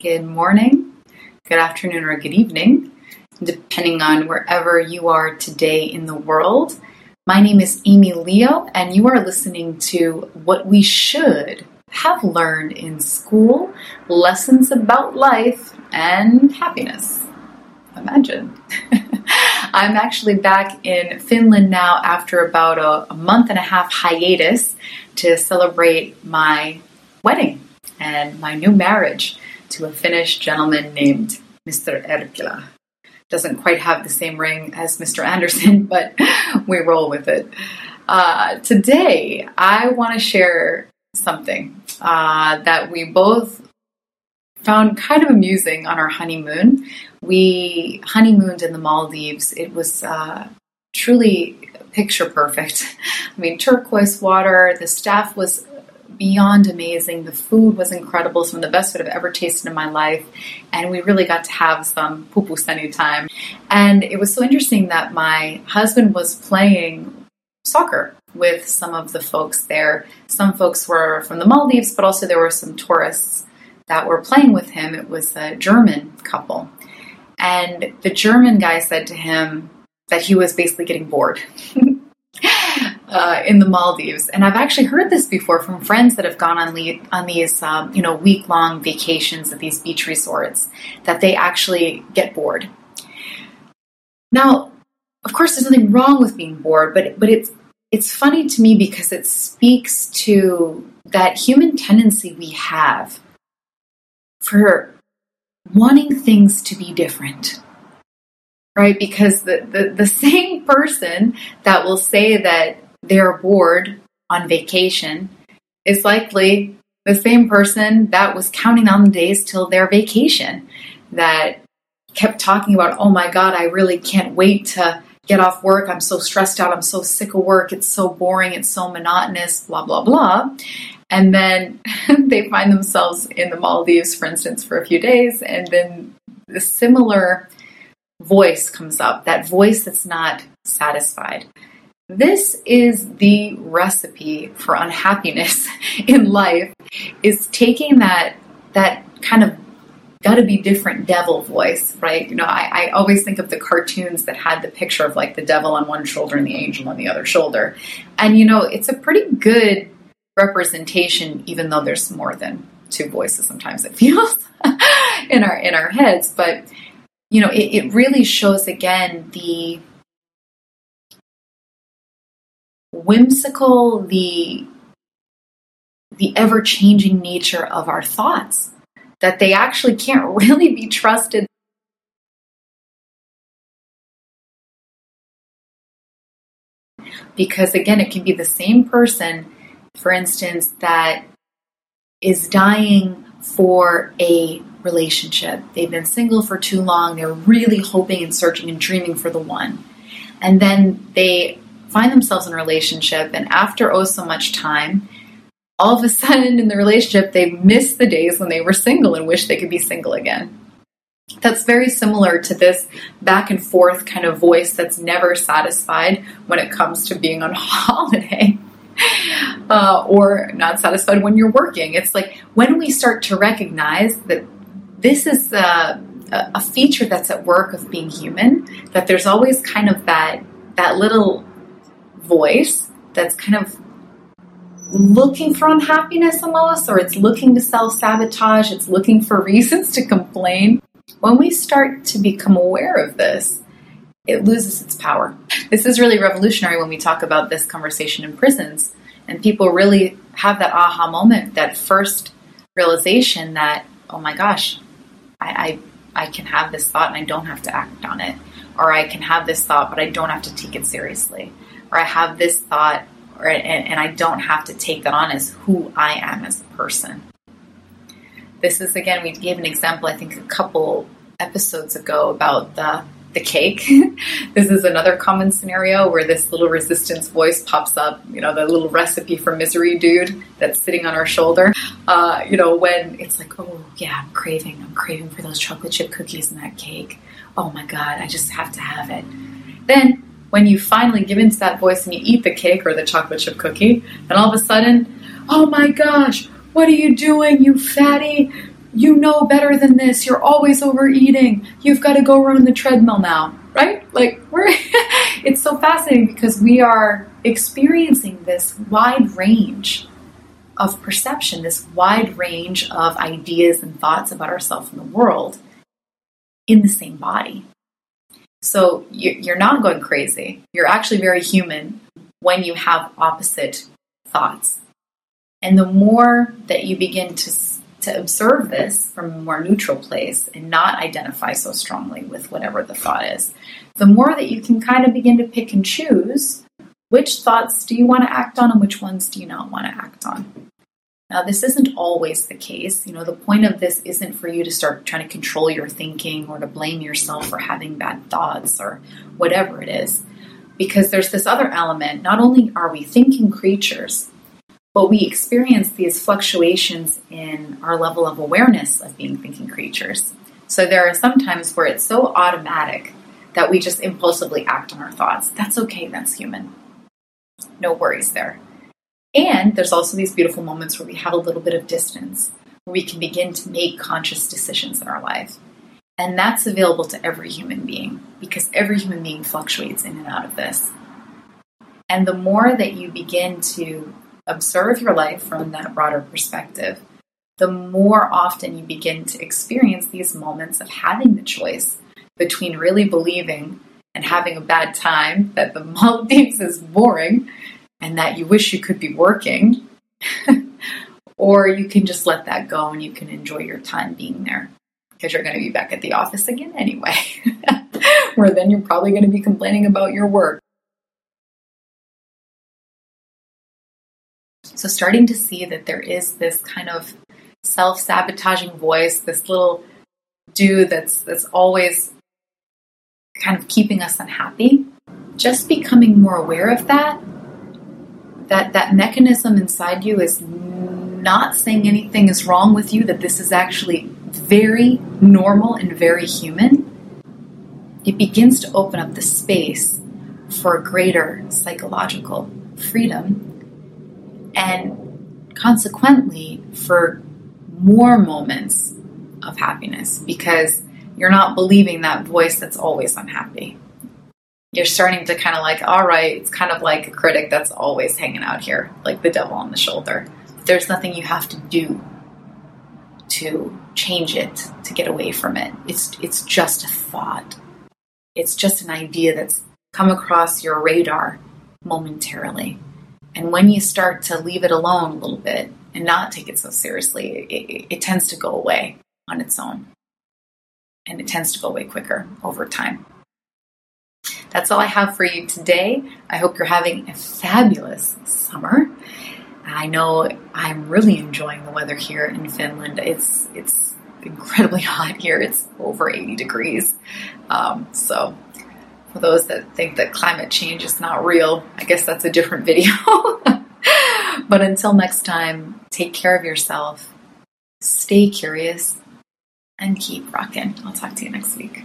good morning, good afternoon, or good evening, depending on wherever you are today in the world. My name is Amy Leo, and you are listening to What We Should Have Learned in School Lessons About Life and Happiness. Imagine. I'm actually back in Finland now after about a, a month and a half hiatus to celebrate my wedding and my new marriage to a Finnish gentleman named Mr. Erkilä. Doesn't quite have the same ring as Mr. Anderson, but we roll with it. Uh, today, I want to share something uh, that we both found kind of amusing on our honeymoon. We honeymooned in the Maldives. It was uh, truly picture perfect. I mean, turquoise water, the staff was beyond amazing. The food was incredible, some of the best food I've ever tasted in my life. And we really got to have some pupuseni time. And it was so interesting that my husband was playing soccer with some of the folks there. Some folks were from the Maldives, but also there were some tourists that were playing with him. It was a German couple. And the German guy said to him that he was basically getting bored. uh, in the Maldives, and I've actually heard this before from friends that have gone on le- on these um, you know week long vacations at these beach resorts that they actually get bored. Now, of course, there's nothing wrong with being bored, but but it's it's funny to me because it speaks to that human tendency we have for wanting things to be different right? Because the, the, the same person that will say that they're bored on vacation is likely the same person that was counting on the days till their vacation that kept talking about, oh my God, I really can't wait to get off work. I'm so stressed out. I'm so sick of work. It's so boring. It's so monotonous, blah, blah, blah. And then they find themselves in the Maldives, for instance, for a few days. And then the similar voice comes up, that voice that's not satisfied. This is the recipe for unhappiness in life is taking that that kind of gotta be different devil voice, right? You know, I, I always think of the cartoons that had the picture of like the devil on one shoulder and the angel on the other shoulder. And you know, it's a pretty good representation, even though there's more than two voices sometimes it feels in our in our heads. But you know, it, it really shows again the whimsical, the the ever changing nature of our thoughts, that they actually can't really be trusted. Because again, it can be the same person, for instance, that is dying for a relationship. They've been single for too long. They're really hoping and searching and dreaming for the one. And then they find themselves in a relationship, and after oh so much time, all of a sudden in the relationship, they miss the days when they were single and wish they could be single again. That's very similar to this back and forth kind of voice that's never satisfied when it comes to being on holiday. Uh, or not satisfied when you're working. It's like when we start to recognize that this is a, a feature that's at work of being human, that there's always kind of that that little voice that's kind of looking for unhappiness almost, or it's looking to self sabotage, it's looking for reasons to complain. When we start to become aware of this, it loses its power. This is really revolutionary when we talk about this conversation in prisons, and people really have that aha moment, that first realization that, oh my gosh, I, I, I can have this thought and I don't have to act on it. Or I can have this thought, but I don't have to take it seriously. Or I have this thought or, and, and I don't have to take that on as who I am as a person. This is again, we gave an example, I think, a couple episodes ago about the the cake. this is another common scenario where this little resistance voice pops up, you know, the little recipe for misery dude that's sitting on our shoulder. Uh, you know, when it's like, oh, yeah, I'm craving, I'm craving for those chocolate chip cookies and that cake. Oh my God, I just have to have it. Then when you finally give into that voice and you eat the cake or the chocolate chip cookie, and all of a sudden, oh my gosh, what are you doing, you fatty? you know better than this. You're always overeating. You've got to go run the treadmill now, right? Like we're it's so fascinating because we are experiencing this wide range of perception, this wide range of ideas and thoughts about ourselves and the world in the same body. So you're not going crazy. You're actually very human when you have opposite thoughts. And the more that you begin to, to observe this from a more neutral place and not identify so strongly with whatever the thought is, the more that you can kind of begin to pick and choose which thoughts do you want to act on and which ones do you not want to act on. Now, this isn't always the case. You know, the point of this isn't for you to start trying to control your thinking or to blame yourself for having bad thoughts or whatever it is. Because there's this other element. Not only are we thinking creatures, but we experience these fluctuations in our level of awareness of being thinking creatures. So there are some times where it's so automatic that we just impulsively act on our thoughts. That's okay, that's human. No worries there. And there's also these beautiful moments where we have a little bit of distance, where we can begin to make conscious decisions in our life. And that's available to every human being because every human being fluctuates in and out of this. And the more that you begin to observe your life from that broader perspective, the more often you begin to experience these moments of having the choice between really believing and having a bad time that the Maldives is boring and that you wish you could be working, or you can just let that go and you can enjoy your time being there because you're going to be back at the office again anyway, where then you're probably going to be complaining about your work. So, starting to see that there is this kind of self sabotaging voice, this little dude that's, that's always kind of keeping us unhappy, just becoming more aware of that that that mechanism inside you is not saying anything is wrong with you, that this is actually very normal and very human, it begins to open up the space for greater psychological freedom and consequently for more moments of happiness because you're not believing that voice that's always unhappy you're starting to kind of like, all right, it's kind of like a critic that's always hanging out here, like the devil on the shoulder. There's nothing you have to do to change it, to get away from it. It's it's just a thought. It's just an idea that's come across your radar momentarily. And when you start to leave it alone a little bit and not take it so seriously, it, it tends to go away on its own. And it tends to go away quicker over time. That's all I have for you today. I hope you're having a fabulous summer. I know I'm really enjoying the weather here in Finland. It's it's incredibly hot here. It's over 80 degrees. Um, so for those that think that climate change is not real, I guess that's a different video. but until next time, take care of yourself, stay curious, and keep rocking. I'll talk to you next week.